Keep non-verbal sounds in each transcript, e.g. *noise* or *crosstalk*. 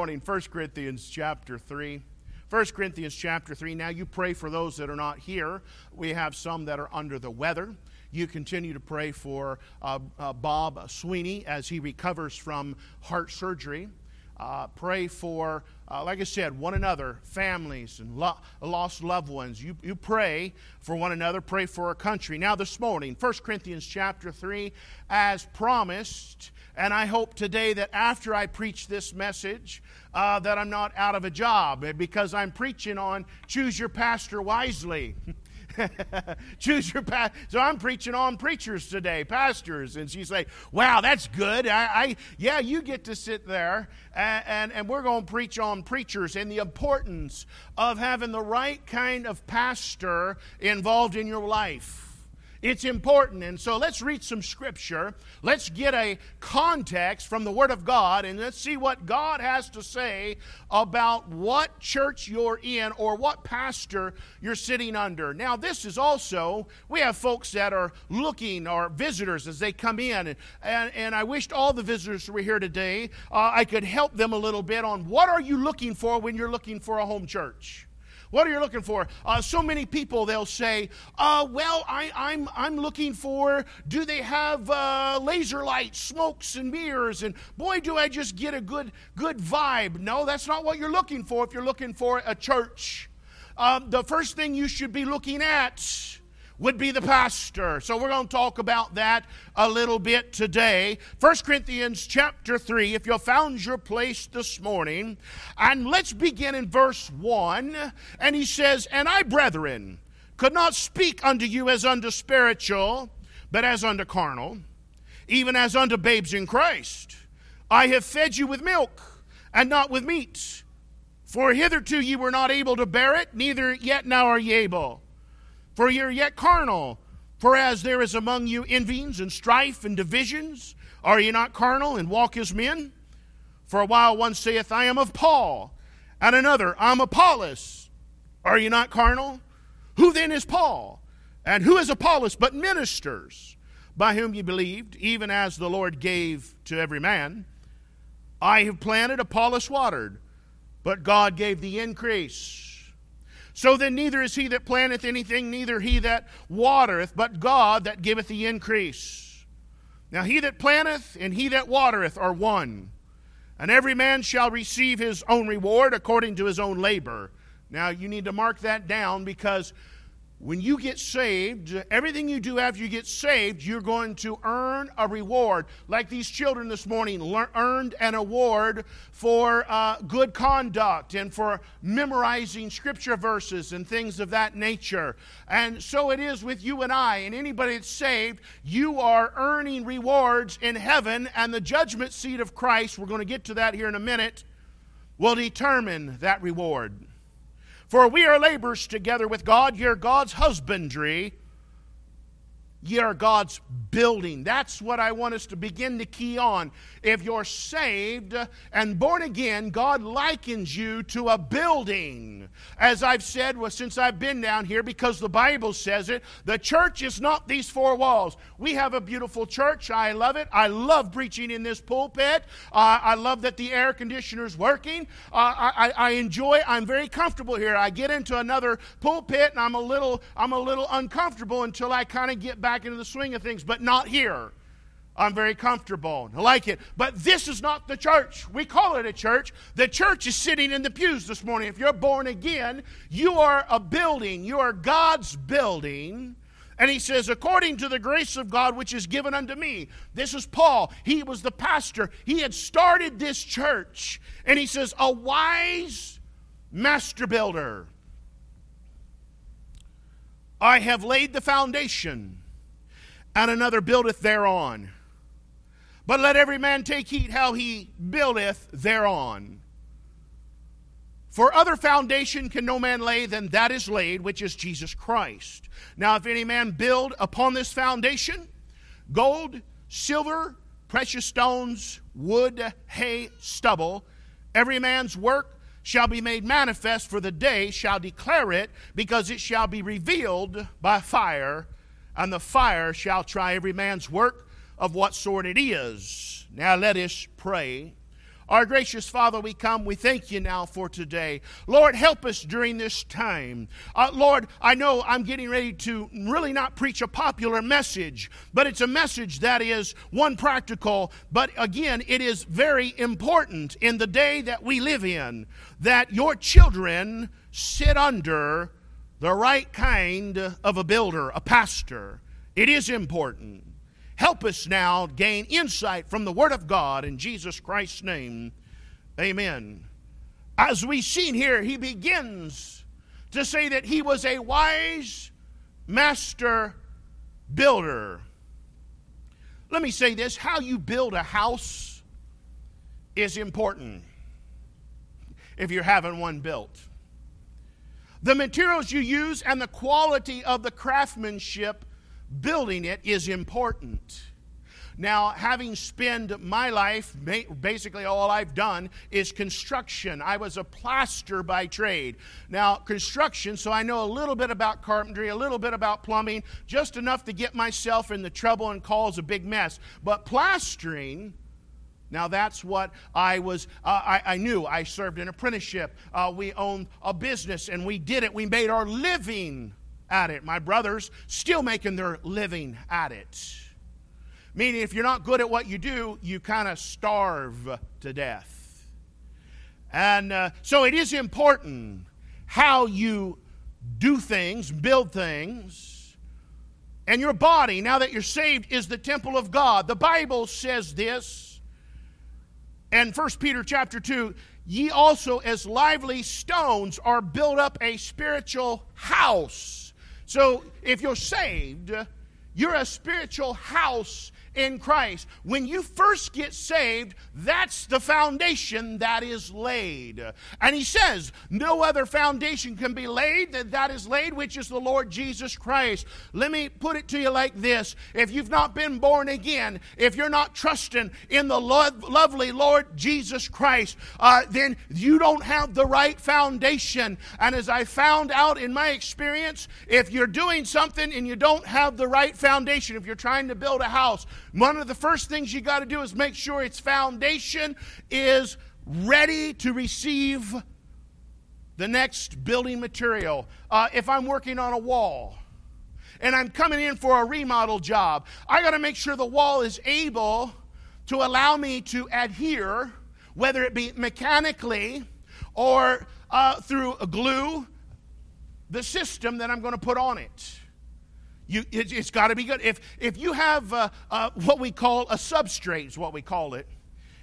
morning 1 corinthians chapter 3 1 corinthians chapter 3 now you pray for those that are not here. We have some that are under the weather. You continue to pray for uh, uh, bob sweeney as he recovers from heart surgery uh, pray for, uh, like I said, one another, families, and lo- lost loved ones. You, you pray for one another, pray for our country. Now, this morning, 1 Corinthians chapter 3, as promised, and I hope today that after I preach this message, uh, that I'm not out of a job because I'm preaching on choose your pastor wisely. *laughs* *laughs* Choose your pastor. So I'm preaching on preachers today, pastors. And she's like, wow, that's good. I, I yeah, you get to sit there and, and, and we're going to preach on preachers and the importance of having the right kind of pastor involved in your life. It's important. And so let's read some scripture. Let's get a context from the Word of God and let's see what God has to say about what church you're in or what pastor you're sitting under. Now, this is also, we have folks that are looking or visitors as they come in. And, and, I wished all the visitors who were here today, uh, I could help them a little bit on what are you looking for when you're looking for a home church? What are you looking for? Uh, so many people, they'll say, uh, well, I, am I'm, I'm looking for, do they have uh, laser lights, smokes, and mirrors? And boy, do I just get a good, good vibe. No, that's not what you're looking for if you're looking for a church. Um, the first thing you should be looking at would be the pastor. So we're going to talk about that a little bit today. 1 Corinthians chapter 3, if you found your place this morning. And let's begin in verse 1. And he says, And I, brethren, could not speak unto you as unto spiritual, but as unto carnal, even as unto babes in Christ. I have fed you with milk, and not with meat. For hitherto ye were not able to bear it, neither yet now are ye able. For ye are yet carnal. For as there is among you envyings and strife and divisions, are ye not carnal and walk as men? For a while one saith, I am of Paul, and another, I am Apollos. Are ye not carnal? Who then is Paul? And who is Apollos but ministers, by whom ye believed, even as the Lord gave to every man? I have planted, Apollos watered, but God gave the increase. So then, neither is he that planteth anything, neither he that watereth, but God that giveth the increase. Now, he that planteth and he that watereth are one, and every man shall receive his own reward according to his own labor. Now, you need to mark that down because when you get saved, everything you do after you get saved, you're going to earn a reward. Like these children this morning earned an award for uh, good conduct and for memorizing scripture verses and things of that nature. And so it is with you and I. And anybody that's saved, you are earning rewards in heaven, and the judgment seat of Christ, we're going to get to that here in a minute, will determine that reward. For we are laborers together with God, ye are God's husbandry. Ye are God's building. That's what I want us to begin to key on. If you're saved and born again, God likens you to a building. As I've said well, since I've been down here, because the Bible says it, the church is not these four walls. We have a beautiful church. I love it. I love preaching in this pulpit. Uh, I love that the air conditioner's working. Uh, I, I enjoy. I'm very comfortable here. I get into another pulpit and I'm a little I'm a little uncomfortable until I kind of get back back into the swing of things, but not here. I'm very comfortable. I like it. But this is not the church. We call it a church. The church is sitting in the pews this morning. If you're born again, you are a building. You are God's building. And he says, according to the grace of God which is given unto me. This is Paul. He was the pastor. He had started this church. And he says, a wise master builder. I have laid the foundation and another buildeth thereon. But let every man take heed how he buildeth thereon. For other foundation can no man lay than that is laid, which is Jesus Christ. Now, if any man build upon this foundation gold, silver, precious stones, wood, hay, stubble, every man's work shall be made manifest, for the day shall declare it, because it shall be revealed by fire and the fire shall try every man's work of what sort it is. Now let us pray. Our gracious Father, we come, we thank you now for today. Lord, help us during this time. Uh, Lord, I know I'm getting ready to really not preach a popular message, but it's a message that is one practical, but again, it is very important in the day that we live in that your children sit under the right kind of a builder, a pastor. It is important. Help us now gain insight from the Word of God in Jesus Christ's name. Amen. As we've seen here, he begins to say that he was a wise master builder. Let me say this how you build a house is important if you're having one built. The materials you use and the quality of the craftsmanship building it is important. Now, having spent my life, basically all I've done is construction. I was a plaster by trade. Now, construction, so I know a little bit about carpentry, a little bit about plumbing, just enough to get myself in the trouble and cause a big mess. But plastering, now that's what I was, uh, I, I, knew. I served an apprenticeship. Uh, we owned a business and we did it. We made our living at it. My brothers still making their living at it. Meaning, if you're not good at what you do, you kind of starve to death. And uh, so it is important how you do things, build things. And your body, now that you're saved, is the temple of God. The Bible says this and First Peter chapter 2, ye also as lively stones are built up a spiritual house. So if you're saved, you're a spiritual house in Christ. When you first get saved, that's the foundation that is laid. And he says, No other foundation can be laid that that is laid, which is the Lord Jesus Christ. Let me put it to you like this if you've not been born again, if you're not trusting in the lo- lovely Lord Jesus Christ, uh, then you don't have the right foundation. And as I found out in my experience, if you're doing something and you don't have the right foundation, if you're trying to build a house, one of the first things you got to do is make sure its foundation is ready to receive the next building material. Uh, if I'm working on a wall and I'm coming in for a remodel job, I got to make sure the wall is able to allow me to adhere, whether it be mechanically or uh, through glue, the system that I'm going to put on it. You, it, has got to be good. If, if you have uh, uh, what we call a substrate, is what we call it,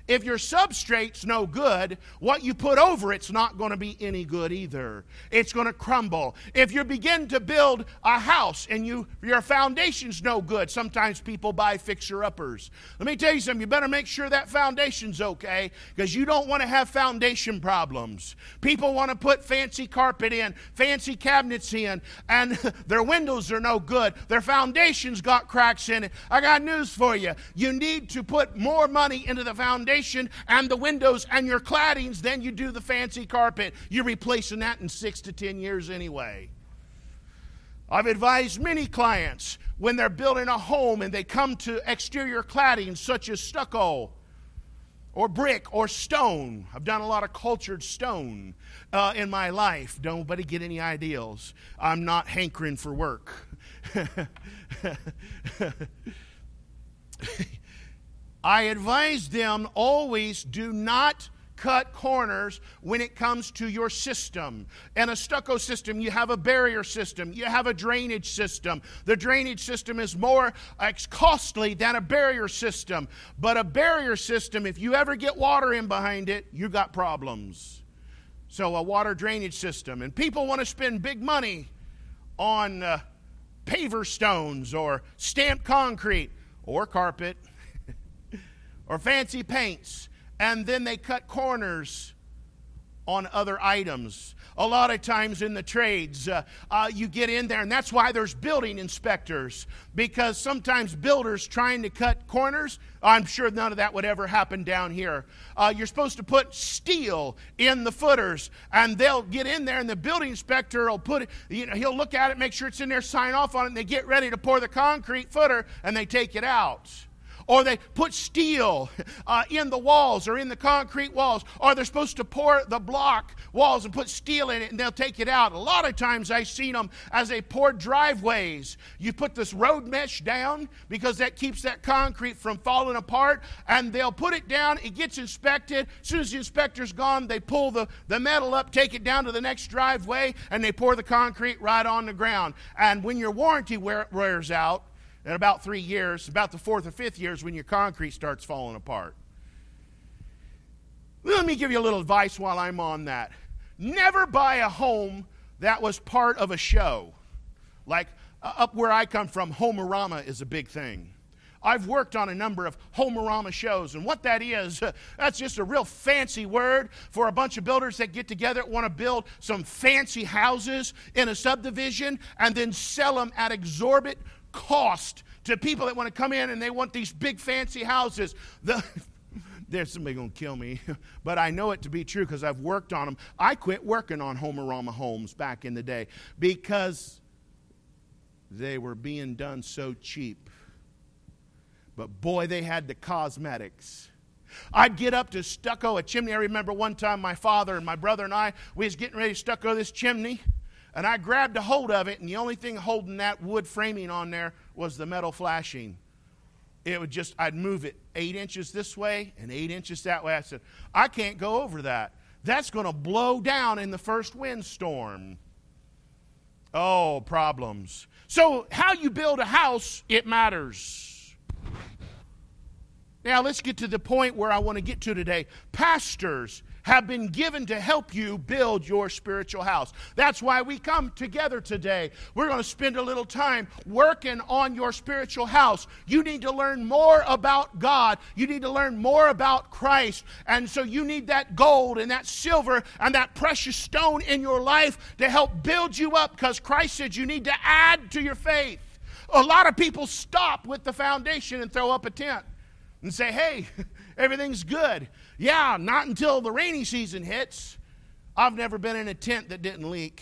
if your substrate's no good, what you put over it's not going to be any good either. It's going to crumble. If you begin to build a house and you your foundation's no good, sometimes people buy fixer-uppers. Let me tell you something, you better make sure that foundation's okay because you don't want to have foundation problems. People want to put fancy carpet in, fancy cabinets in, and *laughs* their windows are no good. Their foundation's got cracks in it. I got news for you. You need to put more money into the foundation and the windows and your claddings than you do the fancy carpet. You're replacing that in six to ten years anyway. I've advised many clients when they're building a home and they come to exterior cladding such as stucco or brick or stone. I've done a lot of cultured stone uh, in my life. Don't nobody get any ideals. I'm not hankering for work. *laughs* I advise them always do not cut corners when it comes to your system. And a stucco system, you have a barrier system, you have a drainage system. The drainage system is more costly than a barrier system. But a barrier system, if you ever get water in behind it, you've got problems. So, a water drainage system. And people want to spend big money on uh, paver stones or stamped concrete or carpet or fancy paints, and then they cut corners on other items. A lot of times in the trades, uh, uh, you get in there, and that's why there's building inspectors, because sometimes builders trying to cut corners, I'm sure none of that would ever happen down here. Uh, you're supposed to put steel in the footers, and they'll get in there, and the building inspector will put it, you know, he'll look at it, make sure it's in there, sign off on it, and they get ready to pour the concrete footer, and they take it out. Or they put steel uh, in the walls or in the concrete walls, or they're supposed to pour the block walls and put steel in it and they'll take it out. A lot of times I've seen them as they pour driveways. You put this road mesh down because that keeps that concrete from falling apart, and they'll put it down, it gets inspected. As soon as the inspector's gone, they pull the, the metal up, take it down to the next driveway, and they pour the concrete right on the ground. And when your warranty wears out, in about three years, about the fourth or fifth years, when your concrete starts falling apart. Let me give you a little advice while I'm on that. Never buy a home that was part of a show. Like uh, up where I come from, Homearama is a big thing. I've worked on a number of Homearama shows, and what that is, *laughs* that's just a real fancy word for a bunch of builders that get together want to build some fancy houses in a subdivision and then sell them at exorbitant cost to people that want to come in and they want these big fancy houses. The, *laughs* there's somebody going to kill me, *laughs* but I know it to be true because I've worked on them. I quit working on Homearama homes back in the day because they were being done so cheap. But boy, they had the cosmetics. I'd get up to stucco a chimney. I remember one time my father and my brother and I, we was getting ready to stucco this chimney. And I grabbed a hold of it, and the only thing holding that wood framing on there was the metal flashing. It would just, I'd move it eight inches this way and eight inches that way. I said, I can't go over that. That's going to blow down in the first windstorm. Oh, problems. So, how you build a house, it matters. Now, let's get to the point where I want to get to today. Pastors have been given to help you build your spiritual house. That's why we come together today. We're going to spend a little time working on your spiritual house. You need to learn more about God, you need to learn more about Christ. And so you need that gold and that silver and that precious stone in your life to help build you up because Christ said you need to add to your faith. A lot of people stop with the foundation and throw up a tent and say, hey, *laughs* everything's good. Yeah, not until the rainy season hits. I've never been in a tent that didn't leak.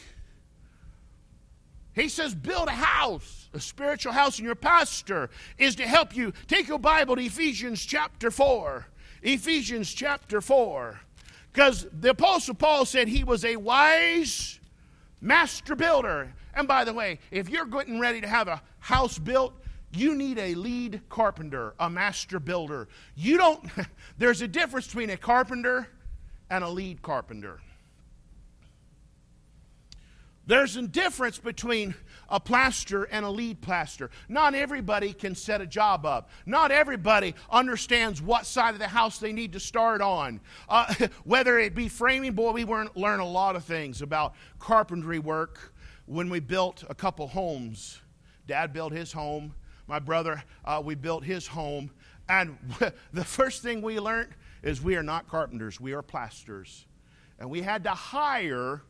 He says, build a house, a spiritual house, and your pastor is to help you. Take your Bible to Ephesians chapter 4. Ephesians chapter 4. Because the Apostle Paul said he was a wise master builder. And by the way, if you're getting ready to have a house built, you need a lead carpenter, a master builder. You don't, *laughs* there's a difference between a carpenter and a lead carpenter. There's a difference between a plaster and a lead plaster. Not everybody can set a job up. Not everybody understands what side of the house they need to start on. Uh, *laughs* whether it be framing, boy, we learn a lot of things about carpentry work when we built a couple homes. Dad built his home my brother, uh, we built his home. And *laughs* the first thing we learned is we are not carpenters, we are plasters. And we had to hire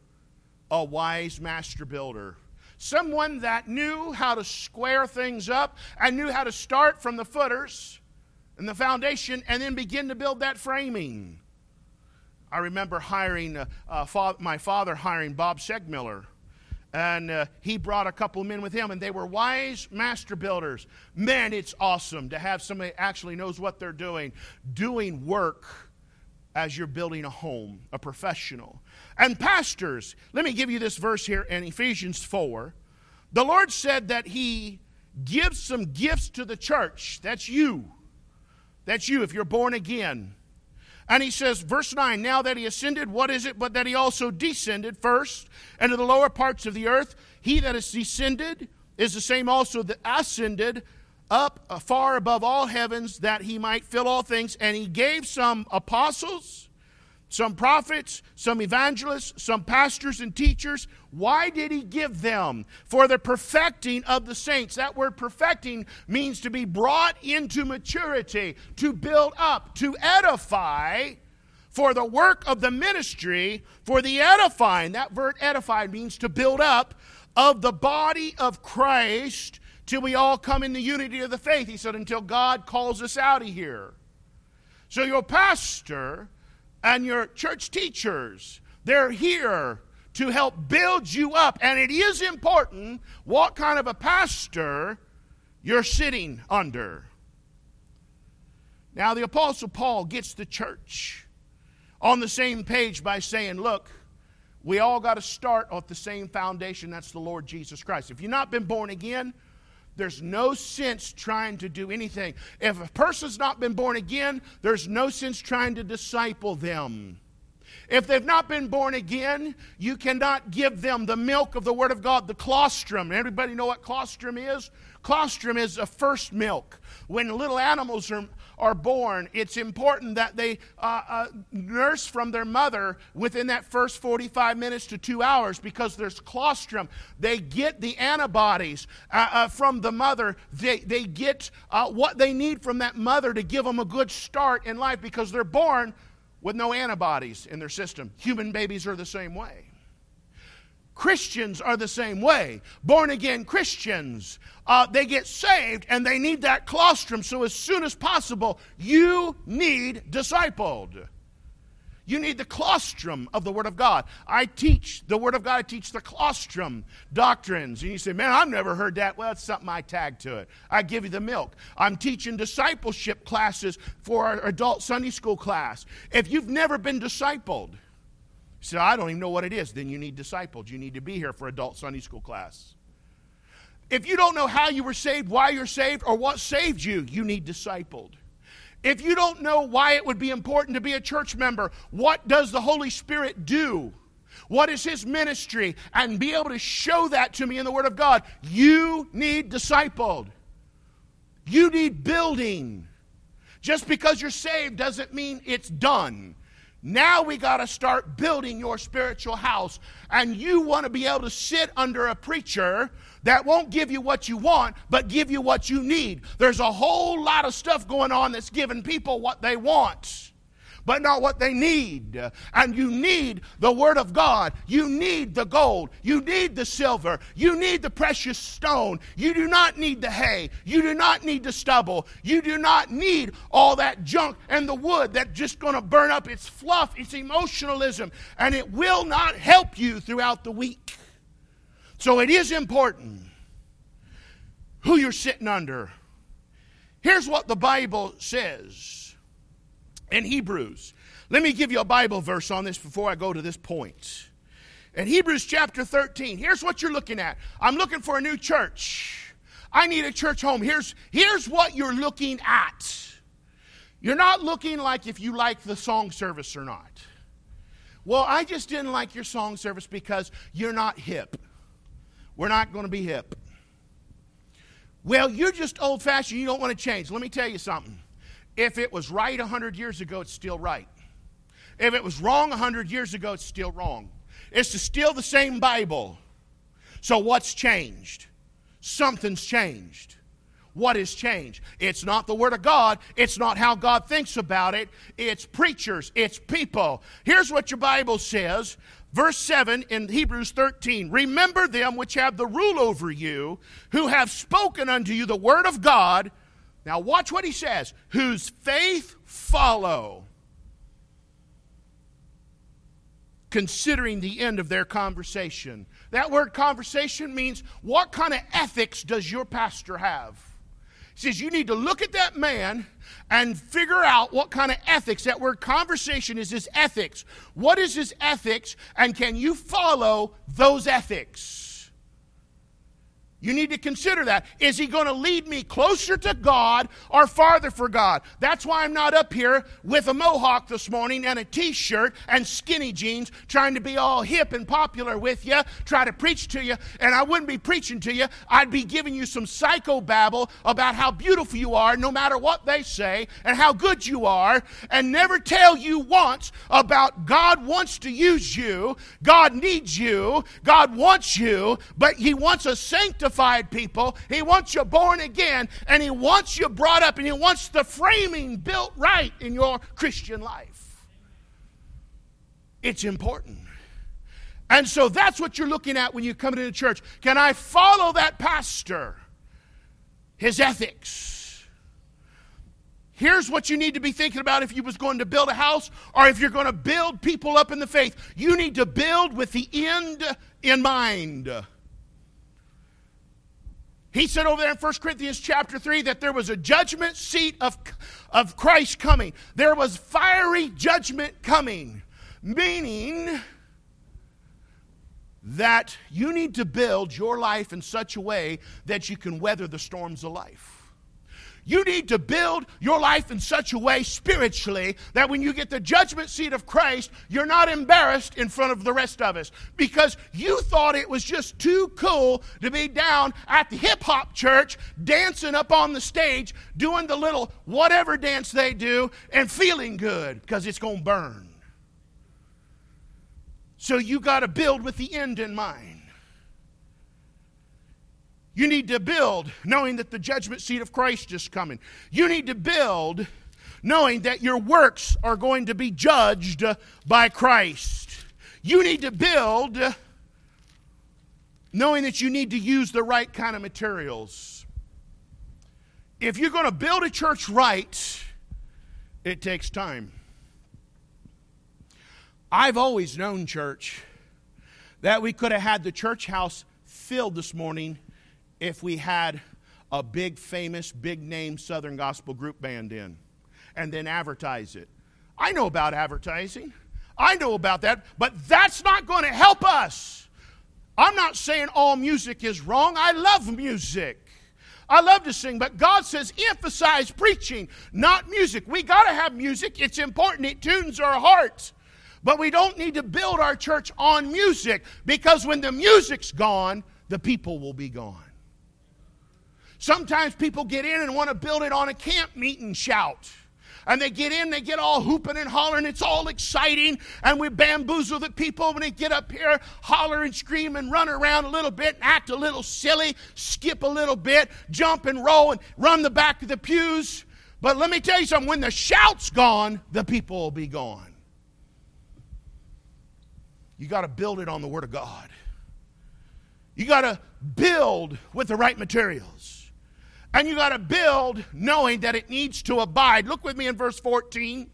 a wise master builder. Someone that knew how to square things up and knew how to start from the footers and the foundation and then begin to build that framing. I remember hiring uh, uh, fa- my father hiring Bob Segmiller and uh, he brought a couple men with him and they were wise master builders. Man it's awesome to have somebody actually knows what they're doing doing work as you're building a home a professional. And pastors let me give you this verse here in ephesians 4 the lord said that he gives some gifts to the church. That's you. That's you if you're born again and he says, verse 9, now that he ascended, what is it but that he also descended first into the lower parts of the earth? He that is descended is the same also that ascended up far above all heavens that he might fill all things. And he gave some apostles, some prophets, some evangelists, some pastors and teachers. Why did he give them? For the perfecting of the saints. That word perfecting means to be brought into maturity, to build up, to edify. For the work of the ministry, for the edifying, that word edify means to build up, of the body of Christ till we all come in the unity of the faith. He said, until God calls us out of here. So your pastor and your church teachers, they're here to help build you up. And it is important what kind of a pastor you're sitting under. Now, the Apostle Paul gets the church on the same page by saying, Look, we all got to start off the same foundation that's the Lord Jesus Christ. If you've not been born again, there's no sense trying to do anything. If a person's not been born again, there's no sense trying to disciple them. If they've not been born again, you cannot give them the milk of the Word of God, the colostrum. Everybody know what colostrum is? Colostrum is a first milk. When little animals are, are born, it's important that they uh, uh, nurse from their mother within that first 45 minutes to two hours because there's colostrum. They get the antibodies uh, uh from the mother, they, they get uh, what they need from that mother to give them a good start in life because they're born with no antibodies in their system. Human babies are the same way. Christians are the same way. Born again Christians, uh, they get saved and they need that colostrum. So, as soon as possible, you need discipled. You need the colostrum of the Word of God. I teach the Word of God, I teach the colostrum doctrines. And you say, man, I've never heard that. Well, it's something I tag to it. I give you the milk. I'm teaching discipleship classes for our adult Sunday school class. If you've never been discipled, say, I don't even know what it is, then you need discipled. You need to be here for adult Sunday school class. If you don't know how you were saved, why you're saved, or what saved you, you need discipled. If you don't know why it would be important to be a church member, what does the Holy Spirit do? What is his ministry? And be able to show that to me in the Word of God. You need discipled. You need building. Just because you're saved doesn't mean it's done. Now we got to start building your spiritual house. And you want to be able to sit under a preacher that won't give you what you want, but give you what you need. There's a whole lot of stuff going on that's giving people what they want but not what they need. And you need the Word of God. You need the gold. You need the silver. You need the precious stone. You do not need the hay. You do not need the stubble. You do not need all that junk and the wood that's just going to burn up. It's fluff, it's emotionalism, and it will not help you throughout the week. So it is important who you're sitting under. Here's what the Bible says in Hebrews. Let me give you a Bible verse on this before I go to this point. In Hebrews chapter 13, here's what you're looking at. I'm looking for a new church. I need a church home. Here's, here's what you're looking at. You're not looking like if you like the song service or not. Well, I just didn't like your song service because you're not hip. We're not going to be hip. Well, you're just old fashioned. You don't want to change. Let me tell you something. If it was right 100 years ago, it's still right. If it was wrong 100 years ago, it's still wrong. It's still the same Bible. So, what's changed? Something's changed. What has changed? It's not the Word of God. It's not how God thinks about it. It's preachers. It's people. Here's what your Bible says Verse 7 in Hebrews 13 Remember them which have the rule over you, who have spoken unto you the word of God. Now, watch what he says whose faith follow. Considering the end of their conversation. That word conversation means what kind of ethics does your pastor have? He says you need to look at that man and figure out what kind of ethics. That word conversation is his ethics. What is his ethics, and can you follow those ethics? You need to consider that. Is he going to lead me closer to God or farther for God? That's why I'm not up here with a mohawk this morning and a t shirt and skinny jeans trying to be all hip and popular with you, try to preach to you. And I wouldn't be preaching to you, I'd be giving you some psycho babble about how beautiful you are, no matter what they say, and how good you are, and never tell you once about God wants to use you, God needs you, God wants you, but He wants a sanctified sanctified people. He wants you born again, and He wants you brought up, and He wants the framing built right in your Christian life. It's important. And so that's what you're looking at when you come into church. Can I follow that pastor? His ethics. Here's what you need to be thinking about if you was going to build a house or if you're going to build people up in the faith. You need to build with the end in mind. He said over there in 1 Corinthians chapter 3 that there was a judgment seat of, of Christ coming. There was fiery judgment coming, meaning that you need to build your life in such a way that you can weather the storms of life. You need to build your life in such a way spiritually that when you get the judgment seat of Christ, you're not embarrassed in front of the rest of us because you thought it was just too cool to be down at the hip hop church dancing up on the stage, doing the little whatever dance they do, and feeling good because it's going to burn. So you got to build with the end in mind. You need to build knowing that the judgment seat of Christ is coming. You need to build knowing that your works are going to be judged by Christ. You need to build knowing that you need to use the right kind of materials. If you're going to build a church right, it takes time. I've always known, church, that we could have had the church house filled this morning if we had a big, famous, big name Southern Gospel group band in and then advertise it. I know about advertising, I know about that, but that's not going to help us. I'm not saying all music is wrong, I love music. I love to sing, but God says emphasize preaching, not music. We got to have music. It's important. It tunes our hearts. But we don't need to build our church on music because when the music's gone, the people will be gone. Sometimes people get in and want to build it on a camp meeting shout. And they get in, they get all hooping and hollering. It's all exciting. And we bamboozle the people when they get up here, holler and scream and run around a little bit, and act a little silly, skip a little bit, jump and roll and run the back of the pews. But let me tell you something when the shout's gone, the people will be gone. You got to build it on the Word of God. You got to build with the right materials. And you got to build knowing that it needs to abide. Look with me in verse 14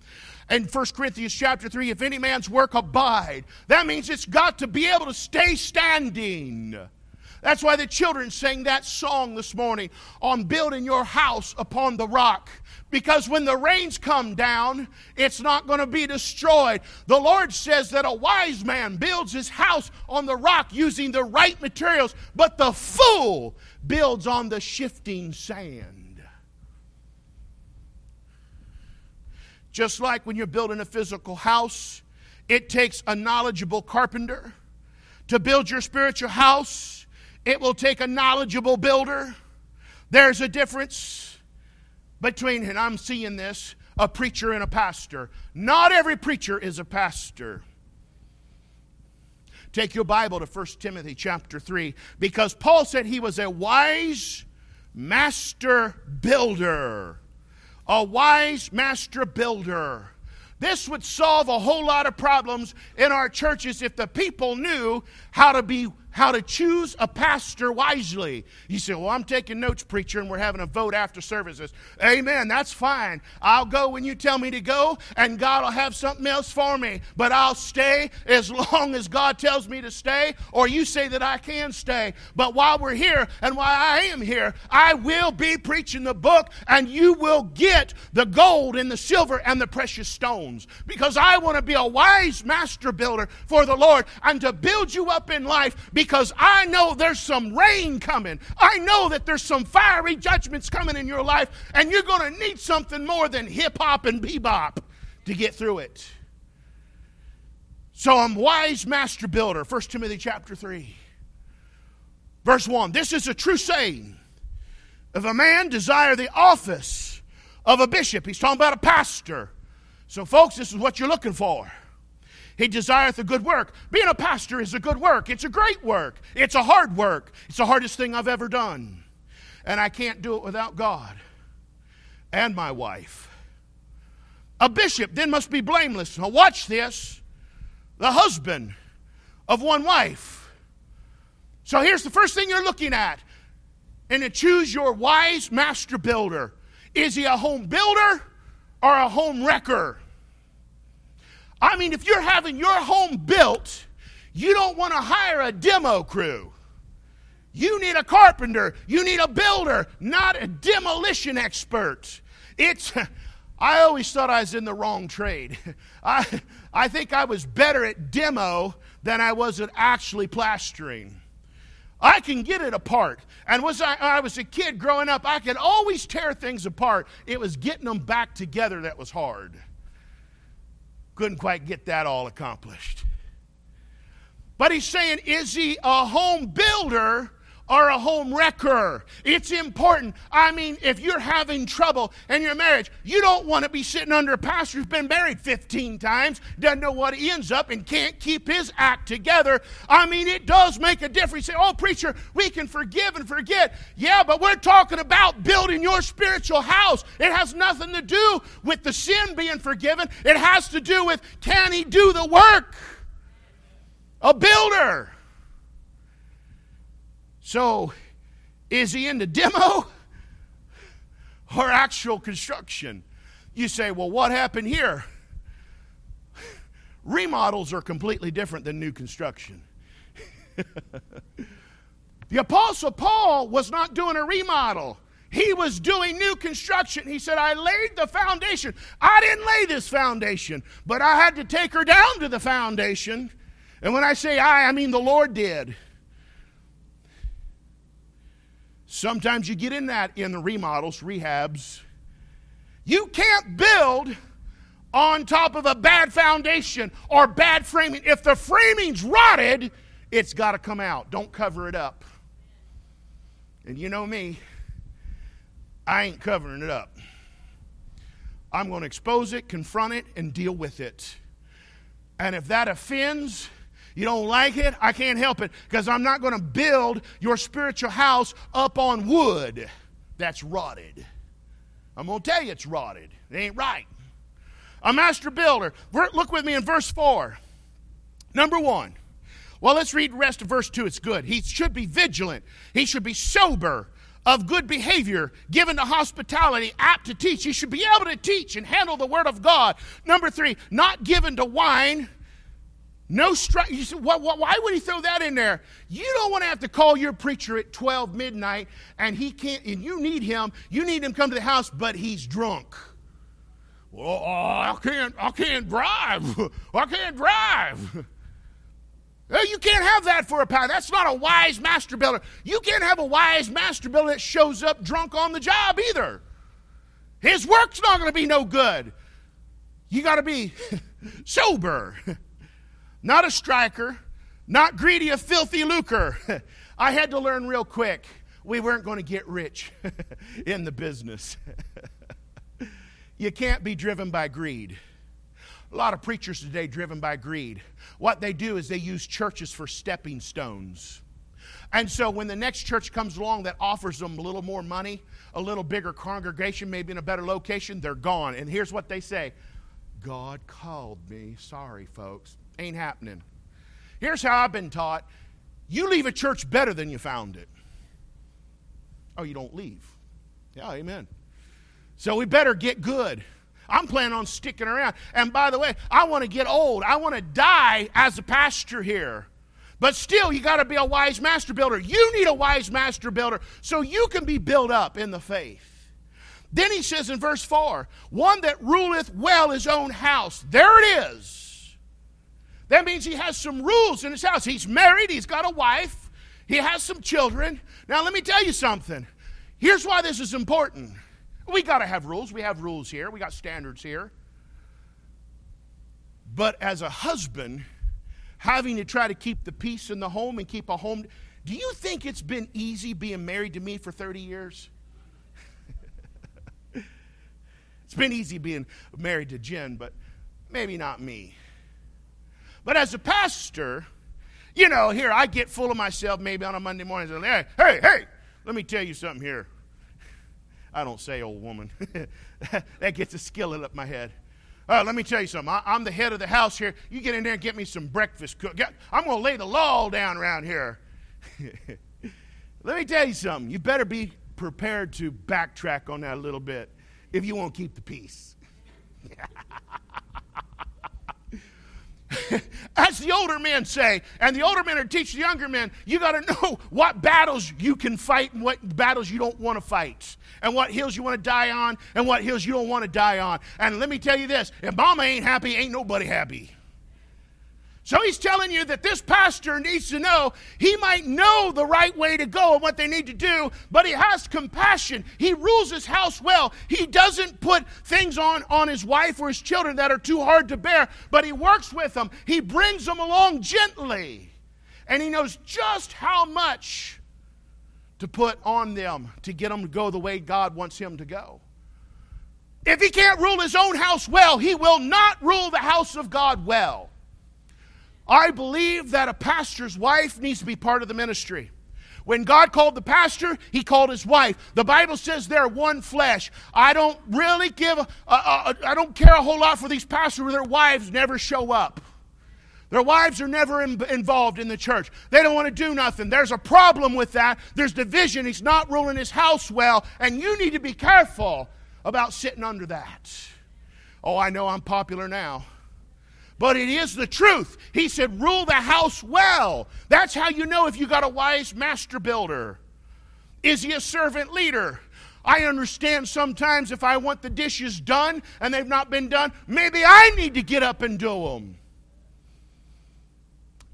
in 1 Corinthians chapter 3 if any man's work abide, that means it's got to be able to stay standing. That's why the children sang that song this morning on building your house upon the rock. Because when the rains come down, it's not going to be destroyed. The Lord says that a wise man builds his house on the rock using the right materials, but the fool builds on the shifting sand. Just like when you're building a physical house, it takes a knowledgeable carpenter. To build your spiritual house, it will take a knowledgeable builder. There's a difference between, and I'm seeing this, a preacher and a pastor. Not every preacher is a pastor. Take your Bible to 1 Timothy chapter 3 because Paul said he was a wise master builder. A wise master builder. This would solve a whole lot of problems in our churches if the people knew how to be how to choose a pastor wisely. You say, Well, I'm taking notes, preacher, and we're having a vote after services. Amen. That's fine. I'll go when you tell me to go, and God will have something else for me. But I'll stay as *laughs* long as God tells me to stay, or you say that I can stay. But while we're here and while I am here, I will be preaching the book, and you will get the gold and the silver and the precious stones. Because I want to be a wise master builder for the Lord and to build you up in life because I know there's some rain coming. I know that there's some fiery judgments coming in your life, and you're going to need something more than hip hop and bebop to get through it. So I'm wise master builder, 1 Timothy chapter 3. Verse 1. This is a true saying. If a man desire the office of a bishop, he's talking about a pastor. So, folks, this is what you're looking for. He desireth a good work. Being a pastor is a good work. It's a great work. It's a hard work. It's the hardest thing I've ever done. And I can't do it without God and my wife. A bishop then must be blameless. Now, watch this the husband of one wife. So, here's the first thing you're looking at. And to choose your wise master builder. Is he a home builder or a home wrecker? I mean, if you're having your home built, you don't want to hire a demo crew. You need a carpenter. You need a builder, not a demolition expert. It's, *laughs* I always thought I was in the wrong trade. *laughs* I, I think I was better at demo than I was at actually plastering. I can get it apart. And was I, I was a kid growing up, I could always tear things apart. It was getting them back together that was hard. Couldn't quite get that all accomplished. But he's saying, is he a home builder or a home wrecker. It's important. I mean, if you're having trouble in your marriage, you don't want to be sitting under a pastor who's been married 15 times, doesn't know what he ends up, and can't keep his act together. I mean, it does make a difference. say, oh, preacher, we can forgive and forget. Yeah, but we're talking about building your spiritual house. It has nothing to do with the sin being forgiven, it has to do with can he do the work? A builder. So, is he in the demo or actual construction? You say, well, what happened here? Remodels are completely different than new construction. *laughs* the Apostle Paul was not doing a remodel. He was doing new construction. He said, I laid the foundation. I didn't lay this foundation, but I had to take her down to the foundation. And when I say I, I mean the Lord did. Sometimes you get in that in the remodels, rehabs. You can't build on top of a bad foundation or bad framing. If the framing's rotted, it's got to come out. Don't cover it up. And you know me, I ain't covering it up. I'm going to expose it, confront it, and deal with it. And if that offends, you don't like it? I can't help it because I'm not going to build your spiritual house up on wood that's rotted. I'm going to tell you it's rotted. It ain't right. A master builder. Look with me in verse 4. Number one. Well, let's read the rest of verse 2. It's good. He should be vigilant, he should be sober, of good behavior, given to hospitality, apt to teach. He should be able to teach and handle the word of God. Number three, not given to wine no strike. You say, why, would he throw that in there? You don't want to have to call your preacher at 12 midnight and he can't, and you need him. You need him come to the house, but he's drunk. Well, I can't, I can't drive. *laughs* I can't drive. *laughs* You can't have that for a pastor. That's not a wise master builder. You can't have a wise master builder that shows up drunk on the job either. His work's not going to be no good. You got to be *laughs* sober not a striker, not greedy of filthy lucre. *laughs* I had to learn real quick we weren't going to get rich *laughs* in the business. *laughs* you can't be driven by greed. A lot of preachers today driven by greed. What they do is they use churches for stepping stones. And so when the next church comes along that offers them a little more money, a little bigger congregation, maybe in a better location, they're gone. And here's what they say God called me. Sorry, folks. Ain't happening. Here's how I've been taught you leave a church better than you found it. Oh, you don't leave. Yeah, amen. So we better get good. I'm planning on sticking around. And by the way, I want to get old. I want to die as a pastor here. But still, you got to be a wise master builder. You need a wise master builder so you can be built up in the faith. Then he says in verse 4 one that ruleth well his own house. There it is. That means he has some rules in his house. He's married, he's got a wife, he has some children. Now, let me tell you something. Here's why this is important. We got to have rules. We have rules here, we got standards here. But as a husband, having to try to keep the peace in the home and keep a home, do you think it's been easy being married to me for 30 years? *laughs* it's been easy being married to Jen, but maybe not me. But as a pastor, you know, here I get full of myself maybe on a Monday morning. And say, hey, hey, hey, let me tell you something here. I don't say old woman. *laughs* that gets a skillet up my head. Uh, let me tell you something. I, am the head of the house here. You get in there and get me some breakfast cooked. I'm going to lay the law down around here. *laughs* let me tell you something. You better be prepared to backtrack on that a little bit if you want to keep the peace. *laughs* *laughs* As the older men say, and the older men are teaching the younger men, you got to *laughs* know what battles you can fight and what battles you don't want to fight, and what hills you want to die on, and what hills you don't want to die on. And let me tell you this if mama ain't happy, ain't nobody happy. So he's telling you that this pastor needs to know he might know the right way to go and what they need to do, but he has compassion. He rules his house well. He doesn't put things on, on his wife or his children that are too hard to bear, but he works with them. He brings them along gently. And he knows just how much to put on them to get them to go the way God wants him to go. If he can't rule his own house well, he will not rule the house of God well. I believe that a pastor's wife needs to be part of the ministry. When God called the pastor, he called his wife. The Bible says they're one flesh. I don't really give, I don't care a whole lot for these pastors where their wives never show up. Their wives are never in, involved in the church. They don't want to do nothing. There's a problem with that. There's division. He's not ruling his house well, and you need to be careful about sitting under that. Oh, I know I'm popular now but it is the truth. He said, Rule the house well. That's how you know if you got a wise master builder. Is he a servant leader? I understand sometimes if I want the dishes done and they've not been done, maybe I need to get up and do them.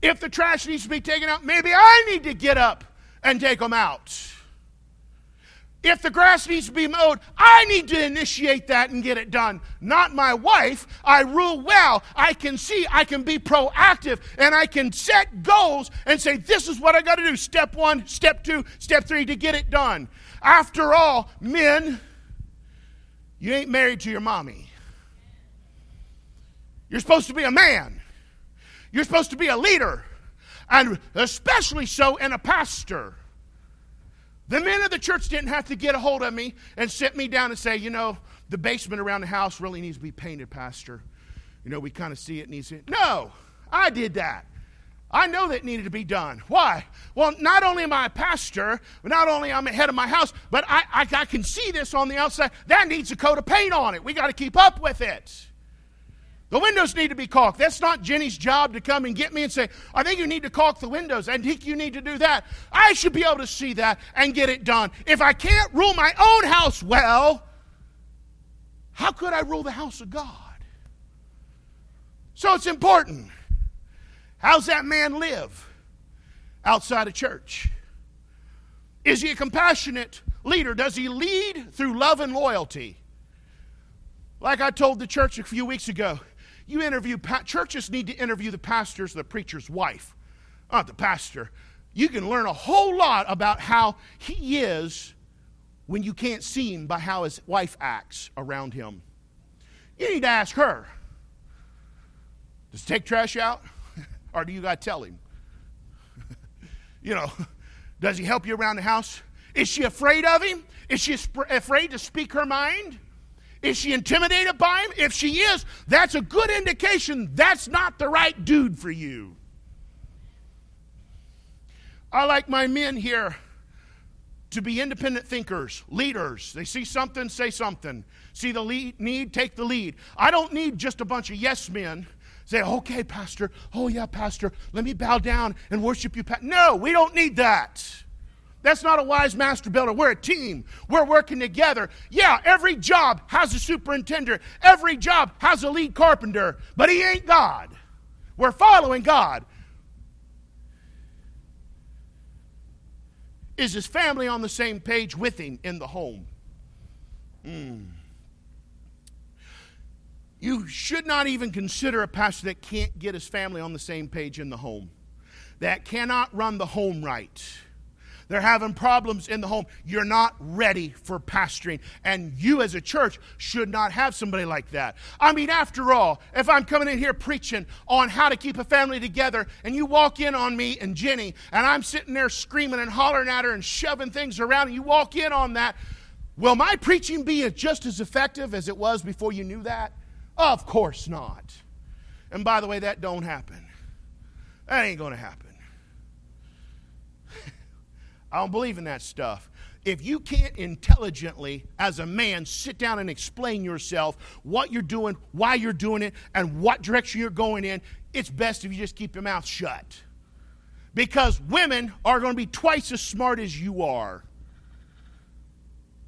If the trash needs to be taken out, maybe I need to get up and take them out. If the grass needs to be mowed, I need to initiate that and get it done. Not my wife. I rule well. I can see, I can be proactive, and I can set goals and say, this is what I got to do. Step one, step two, step three to get it done. After all, men, you ain't married to your mommy. You're supposed to be a man, you're supposed to be a leader, and especially so in a pastor. The men of the church didn't have to get a hold of me and sit me down and say, you know, the basement around the house really needs to be painted, Pastor. You know, we kind of see it needs to. No, I did that. I know that needed to be done. Why? Well, not only am I a pastor, not only am I head of my house, but I, I, I can see this on the outside. That needs a coat of paint on it. We got to keep up with it. The windows need to be caulked. That's not Jenny's job to come and get me and say, I think you need to caulk the windows. I think you need to do that. I should be able to see that and get it done. If I can't rule my own house well, how could I rule the house of God? So it's important. How's that man live outside of church? Is he a compassionate leader? Does he lead through love and loyalty? Like I told the church a few weeks ago, you interview, churches need to interview the pastor's, the preacher's wife, not the pastor. You can learn a whole lot about how he is when you can't see him by how his wife acts around him. You need to ask her Does he take trash out? *laughs* or do you got to tell him? *laughs* you know, does he help you around the house? Is she afraid of him? Is she afraid to speak her mind? Is she intimidated by him? If she is, that's a good indication that's not the right dude for you. I like my men here to be independent thinkers, leaders. They see something, say something. See the lead, need, take the lead. I don't need just a bunch of yes men. Say, okay, Pastor. Oh, yeah, Pastor. Let me bow down and worship you. No, we don't need that. That's not a wise master builder. We're a team. We're working together. Yeah, every job has a superintendent, every job has a lead carpenter, but he ain't God. We're following God. Is his family on the same page with him in the home? Mm. You should not even consider a pastor that can't get his family on the same page in the home, that cannot run the home right they're having problems in the home. You're not ready for pastoring. And you, as a church, should not have somebody like that. I mean, after all, if I'm coming in here preaching on how to keep a family together, and you walk in on me and Jenny, and I'm sitting there screaming and hollering at her and shoving things around, and you walk in on that, will my preaching be just as effective as it was before you knew that? Of course not. And by the way, that don't happen. That ain't going to happen. I don't believe in that stuff. if you can't intelligently, as a man, sit down and explain yourself, what you're doing, why you're doing it, and what direction you're going in, it's best if you just keep your mouth shut. Because women are going to be twice as smart as you are.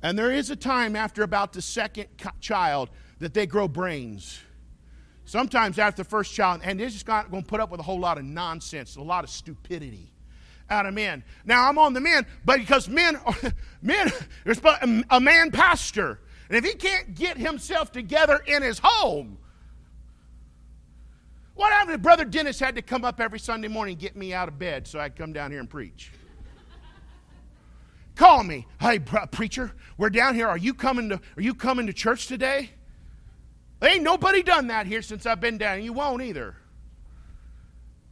And there is a time after about the second child that they grow brains. Sometimes after the first child, and they're just not going to put up with a whole lot of nonsense, a lot of stupidity out of men. Now I'm on the men, but because men, are, *laughs* men, there's a man pastor, and if he can't get himself together in his home, what happened if Brother Dennis had to come up every Sunday morning and get me out of bed so I could come down here and preach? *laughs* Call me. Hey, preacher, we're down here. Are you coming to Are you coming to church today? Ain't nobody done that here since I've been down. You won't either.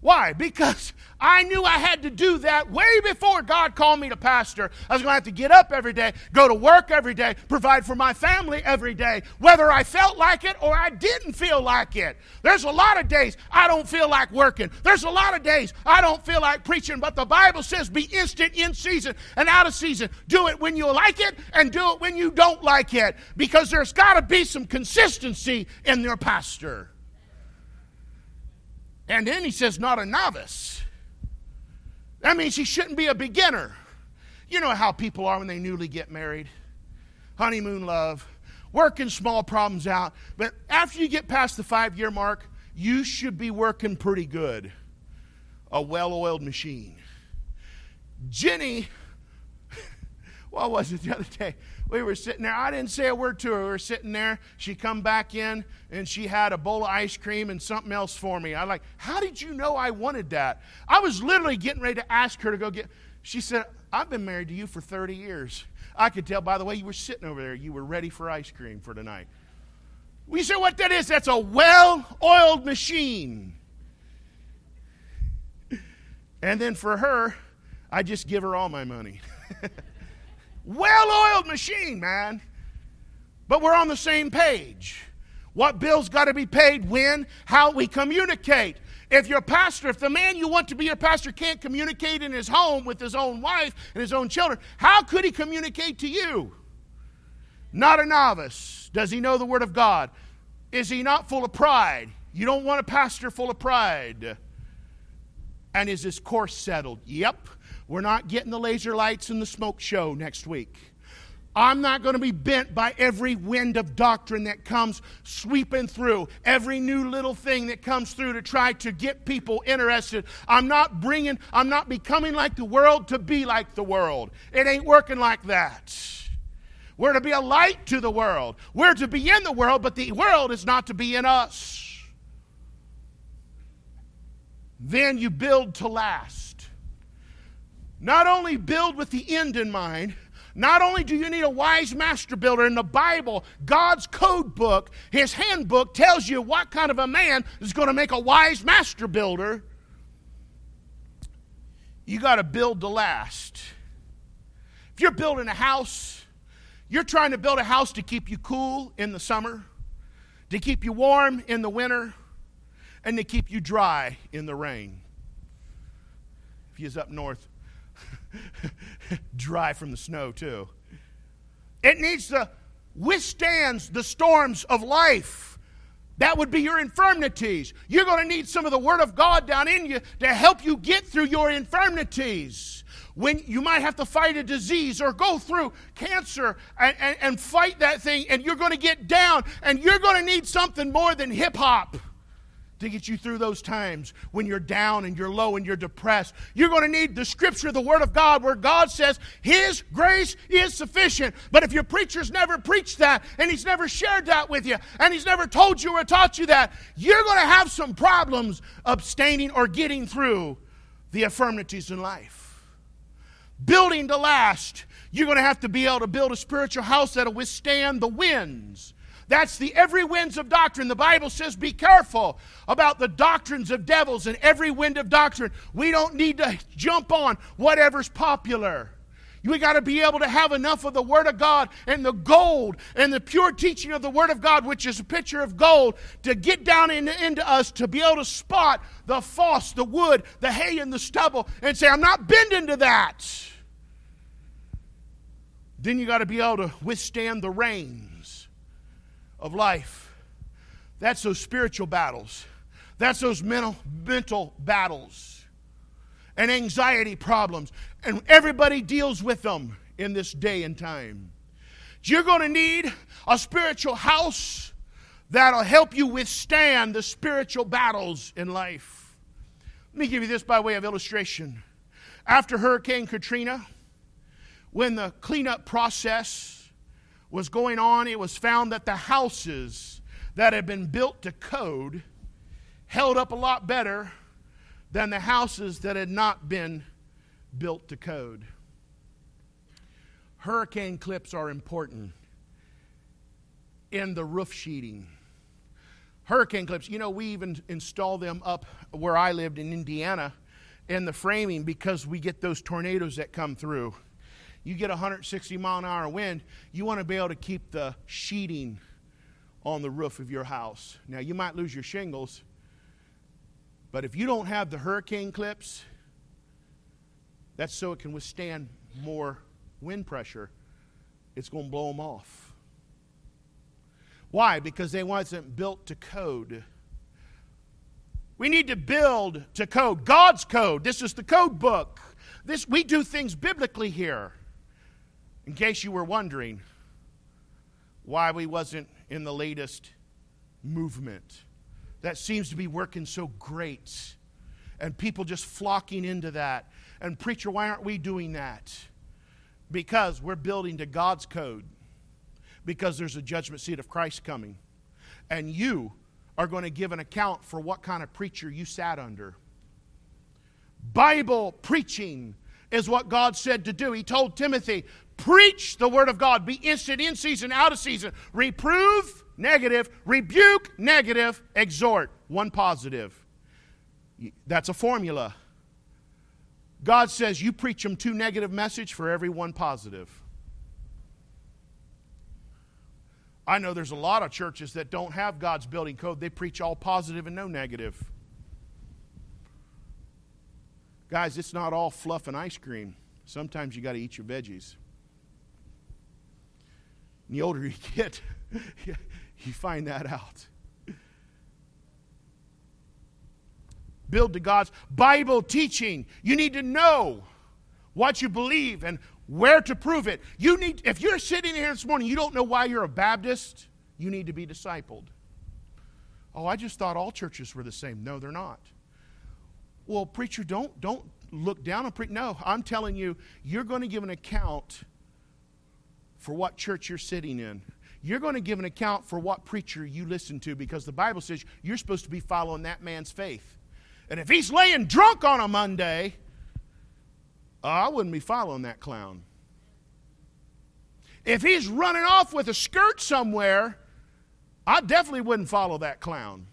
Why? Because I knew I had to do that way before God called me to pastor. I was going to have to get up every day, go to work every day, provide for my family every day, whether I felt like it or I didn't feel like it. There's a lot of days I don't feel like working. There's a lot of days I don't feel like preaching, but the Bible says be instant in season and out of season. Do it when you like it and do it when you don't like it because there's got to be some consistency in your pastor. And then he says, not a novice. That means he shouldn't be a beginner. You know how people are when they newly get married honeymoon love, working small problems out. But after you get past the five year mark, you should be working pretty good. A well oiled machine. Jenny, *laughs* what was it the other day? We were sitting there. I didn't say a word to her. We were sitting there. She come back in and she had a bowl of ice cream and something else for me. I like, how did you know I wanted that? I was literally getting ready to ask her to go get. She said, I've been married to you for 30 years. I could tell by the way you were sitting over there, you were ready for ice cream for tonight. We said what that is? That's a well oiled machine. And then for her, I just give her all my money. *laughs* Well oiled machine, man. But we're on the same page. What bills got to be paid, when, how we communicate. If your pastor, if the man you want to be your pastor can't communicate in his home with his own wife and his own children, how could he communicate to you? Not a novice. Does he know the Word of God? Is he not full of pride? You don't want a pastor full of pride. And is his course settled? Yep. We're not getting the laser lights and the smoke show next week. I'm not going to be bent by every wind of doctrine that comes sweeping through, every new little thing that comes through to try to get people interested. I'm not bringing, I'm not becoming like the world to be like the world. It ain't working like that. We're to be a light to the world. We're to be in the world, but the world is not to be in us. Then you build to last. Not only build with the end in mind, not only do you need a wise master builder in the Bible, God's code book, his handbook tells you what kind of a man is going to make a wise master builder. You got to build to last. If you're building a house, you're trying to build a house to keep you cool in the summer, to keep you warm in the winter, and to keep you dry in the rain. If you're up north, *laughs* dry from the snow, too. It needs to withstand the storms of life. That would be your infirmities. You're going to need some of the Word of God down in you to help you get through your infirmities. When you might have to fight a disease or go through cancer and, and, and fight that thing, and you're going to get down, and you're going to need something more than hip hop to get you through those times when you're down and you're low and you're depressed. You're going to need the scripture, the word of God, where God says His grace is sufficient. But if your preacher's never preached that and he's never shared that with you and he's never told you or taught you that, you're going to have some problems abstaining or getting through the affirmities in life. Building to last, you're going to have to be able to build a spiritual house that'll withstand the winds that's the every winds of doctrine. The Bible says be careful about the doctrines of devils and every wind of doctrine. We don't need to jump on whatever's popular. We got to be able to have enough of the Word of God and the gold and the pure teaching of the Word of God, which is a picture of gold, to get down in, into us to be able to spot the false, the wood, the hay, and the stubble and say, I'm not bending to that. Then you got to be able to withstand the rains of life. That's those spiritual battles. That's those mental, mental battles and anxiety problems. And everybody deals with them in this day and time. You're going to need a spiritual house that'll help you withstand the spiritual battles in life. Let me give you this by way of illustration. After Hurricane Katrina, when the cleanup process was going on, it was found that the houses that had been built to code held up a lot better than the houses that had not been built to code. Hurricane clips are important in the roof sheeting. Hurricane clips, you know, we even install them up where I lived in Indiana in the framing because we get those tornadoes that come through. You get 160 mile an hour wind, you want to be able to keep the sheeting on the roof of your house. Now, you might lose your shingles, but if you don't have the hurricane clips, that's so it can withstand more wind pressure. It's going to blow them off. Why? Because they wasn't built to code. We need to build to code. God's code. This is the code book. This we do things biblically here. In case you were wondering why we wasn't in the latest movement that seems to be working so great and people just flocking into that. And preacher, why aren't we doing that? Because we're building to God's code. Because there's a judgment seat of Christ coming. And you are going to give an account for what kind of preacher you sat under. Bible preaching is what God said to do. He told Timothy, Preach the word of God. Be instant in season, out of season. Reprove, negative. Rebuke, negative. Exhort, one positive. That's a formula. God says you preach them two negative message for every one positive. I know there's a lot of churches that don't have God's building code. They preach all positive and no negative. Guys, it's not all fluff and ice cream. Sometimes you got to eat your veggies. And the older you get, *laughs* you find that out. Build to God's Bible teaching. You need to know what you believe and where to prove it. You need if you're sitting here this morning, you don't know why you're a Baptist, you need to be discipled. Oh, I just thought all churches were the same. No, they're not. Well, preacher, don't don't look down on preach. No, I'm telling you, you're going to give an account for what church you're sitting in. You're going to give an account for what preacher you listen to because the Bible says you're supposed to be following that man's faith. And if he's laying drunk on a Monday, oh, I wouldn't be following that clown. If he's running off with a skirt somewhere, I definitely wouldn't follow that clown.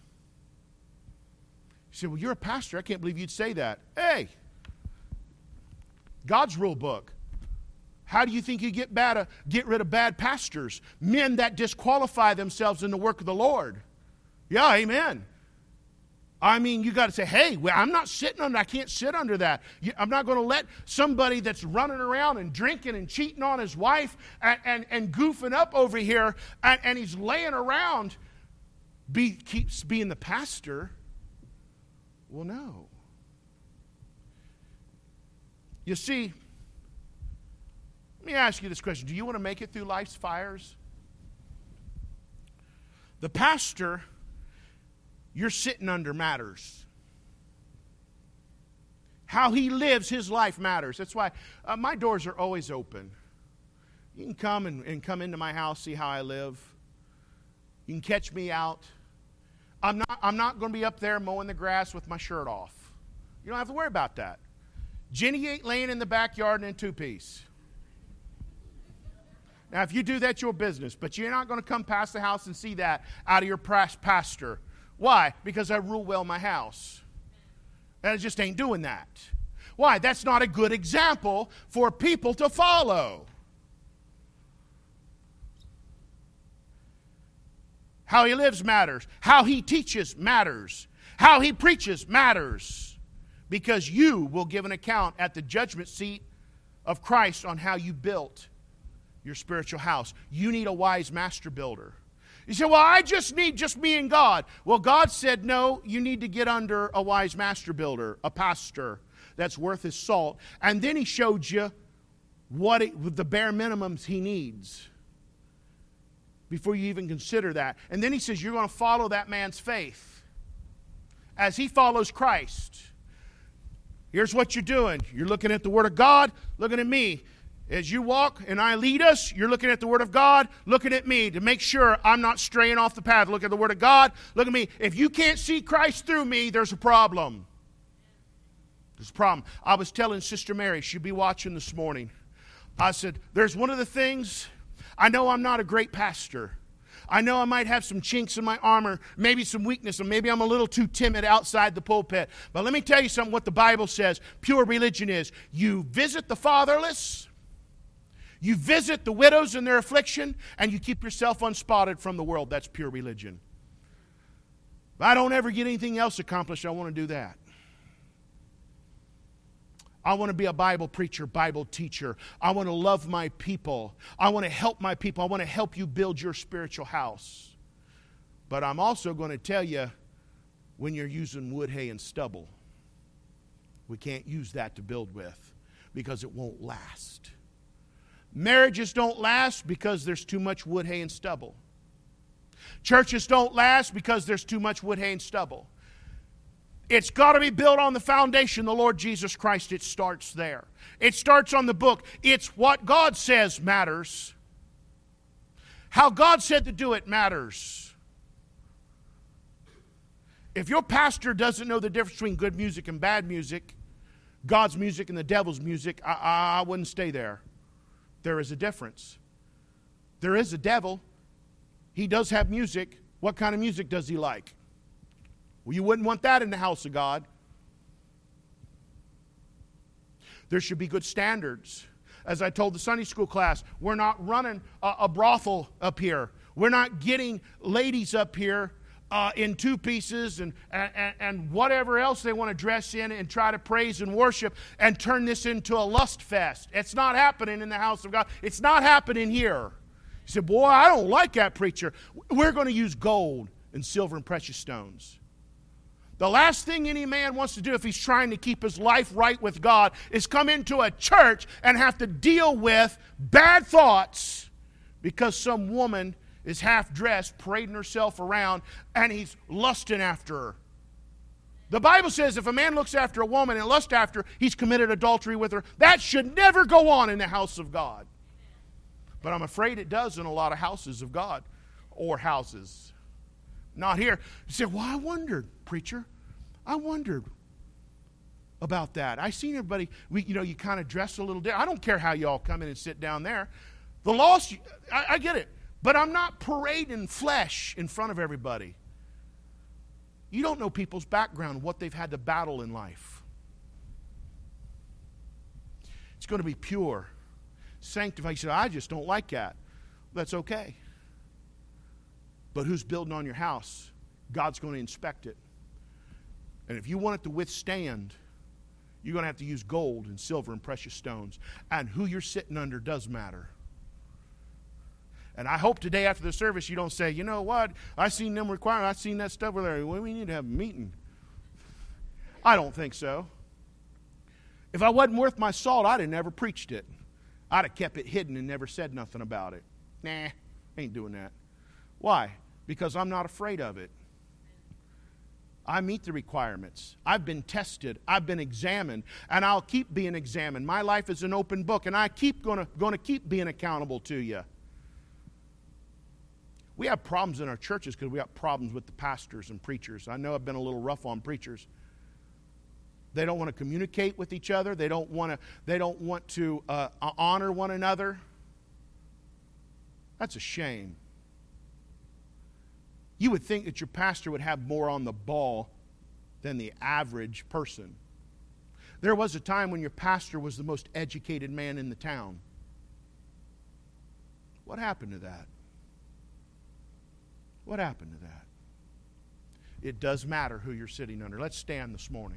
You say, Well, you're a pastor. I can't believe you'd say that. Hey, God's rule book. How do you think you get, bad, uh, get rid of bad pastors? Men that disqualify themselves in the work of the Lord. Yeah, amen. I mean, you got to say, hey, well, I'm not sitting under, I can't sit under that. I'm not going to let somebody that's running around and drinking and cheating on his wife and, and, and goofing up over here and, and he's laying around be, keeps being the pastor. Well, no. You see, let me ask you this question Do you want to make it through life's fires? The pastor you're sitting under matters. How he lives his life matters. That's why uh, my doors are always open. You can come and, and come into my house, see how I live. You can catch me out. I'm not, I'm not going to be up there mowing the grass with my shirt off. You don't have to worry about that. Jenny ain't laying in the backyard in a two piece. Now, if you do that, your business, but you're not going to come past the house and see that out of your pastor. Why? Because I rule well my house. And I just ain't doing that. Why? That's not a good example for people to follow. How he lives matters. How he teaches matters. How he preaches matters. Because you will give an account at the judgment seat of Christ on how you built your spiritual house. You need a wise master builder. You say, Well, I just need just me and God. Well, God said, No, you need to get under a wise master builder, a pastor that's worth his salt. And then he showed you what it, the bare minimums he needs before you even consider that. And then he says, You're going to follow that man's faith as he follows Christ. Here's what you're doing you're looking at the Word of God, looking at me. As you walk and I lead us, you're looking at the Word of God, looking at me to make sure I'm not straying off the path. Look at the Word of God, look at me. If you can't see Christ through me, there's a problem. There's a problem. I was telling Sister Mary, she'd be watching this morning. I said, There's one of the things, I know I'm not a great pastor. I know I might have some chinks in my armor, maybe some weakness, and maybe I'm a little too timid outside the pulpit. But let me tell you something what the Bible says pure religion is you visit the fatherless, you visit the widows in their affliction, and you keep yourself unspotted from the world. That's pure religion. If I don't ever get anything else accomplished, I want to do that. I want to be a Bible preacher, Bible teacher. I want to love my people. I want to help my people. I want to help you build your spiritual house. But I'm also going to tell you when you're using wood, hay, and stubble, we can't use that to build with because it won't last. Marriages don't last because there's too much wood, hay, and stubble. Churches don't last because there's too much wood, hay, and stubble. It's got to be built on the foundation, the Lord Jesus Christ. It starts there. It starts on the book. It's what God says matters. How God said to do it matters. If your pastor doesn't know the difference between good music and bad music, God's music and the devil's music, I, I, I wouldn't stay there. There is a difference. There is a devil. He does have music. What kind of music does he like? Well, you wouldn't want that in the house of God. There should be good standards. As I told the Sunday school class, we're not running a, a brothel up here. We're not getting ladies up here uh, in two pieces and, and, and whatever else they want to dress in and try to praise and worship and turn this into a lust fest. It's not happening in the house of God. It's not happening here. He said, Boy, I don't like that preacher. We're going to use gold and silver and precious stones. The last thing any man wants to do if he's trying to keep his life right with God is come into a church and have to deal with bad thoughts because some woman is half dressed, parading herself around, and he's lusting after her. The Bible says if a man looks after a woman and lusts after her, he's committed adultery with her. That should never go on in the house of God. But I'm afraid it does in a lot of houses of God or houses. Not here. You say, Well, I wondered, preacher. I wondered about that. I seen everybody, we, you know, you kind of dress a little different. I don't care how you all come in and sit down there. The lost, I, I get it. But I'm not parading flesh in front of everybody. You don't know people's background, what they've had to battle in life. It's going to be pure, sanctified. You I just don't like that. That's okay. But who's building on your house? God's going to inspect it. And if you want it to withstand, you're going to have to use gold and silver and precious stones. And who you're sitting under does matter. And I hope today after the service you don't say, you know what, I seen them require, I seen that stuff where well, we need to have a meeting. I don't think so. If I wasn't worth my salt, I'd have never preached it. I'd have kept it hidden and never said nothing about it. Nah, ain't doing that. Why? because I'm not afraid of it. I meet the requirements. I've been tested. I've been examined, and I'll keep being examined. My life is an open book, and I keep going to keep being accountable to you. We have problems in our churches because we have problems with the pastors and preachers. I know I've been a little rough on preachers. They don't want to communicate with each other. They don't want to. They don't want to uh, honor one another. That's a shame. You would think that your pastor would have more on the ball than the average person. There was a time when your pastor was the most educated man in the town. What happened to that? What happened to that? It does matter who you're sitting under. Let's stand this morning.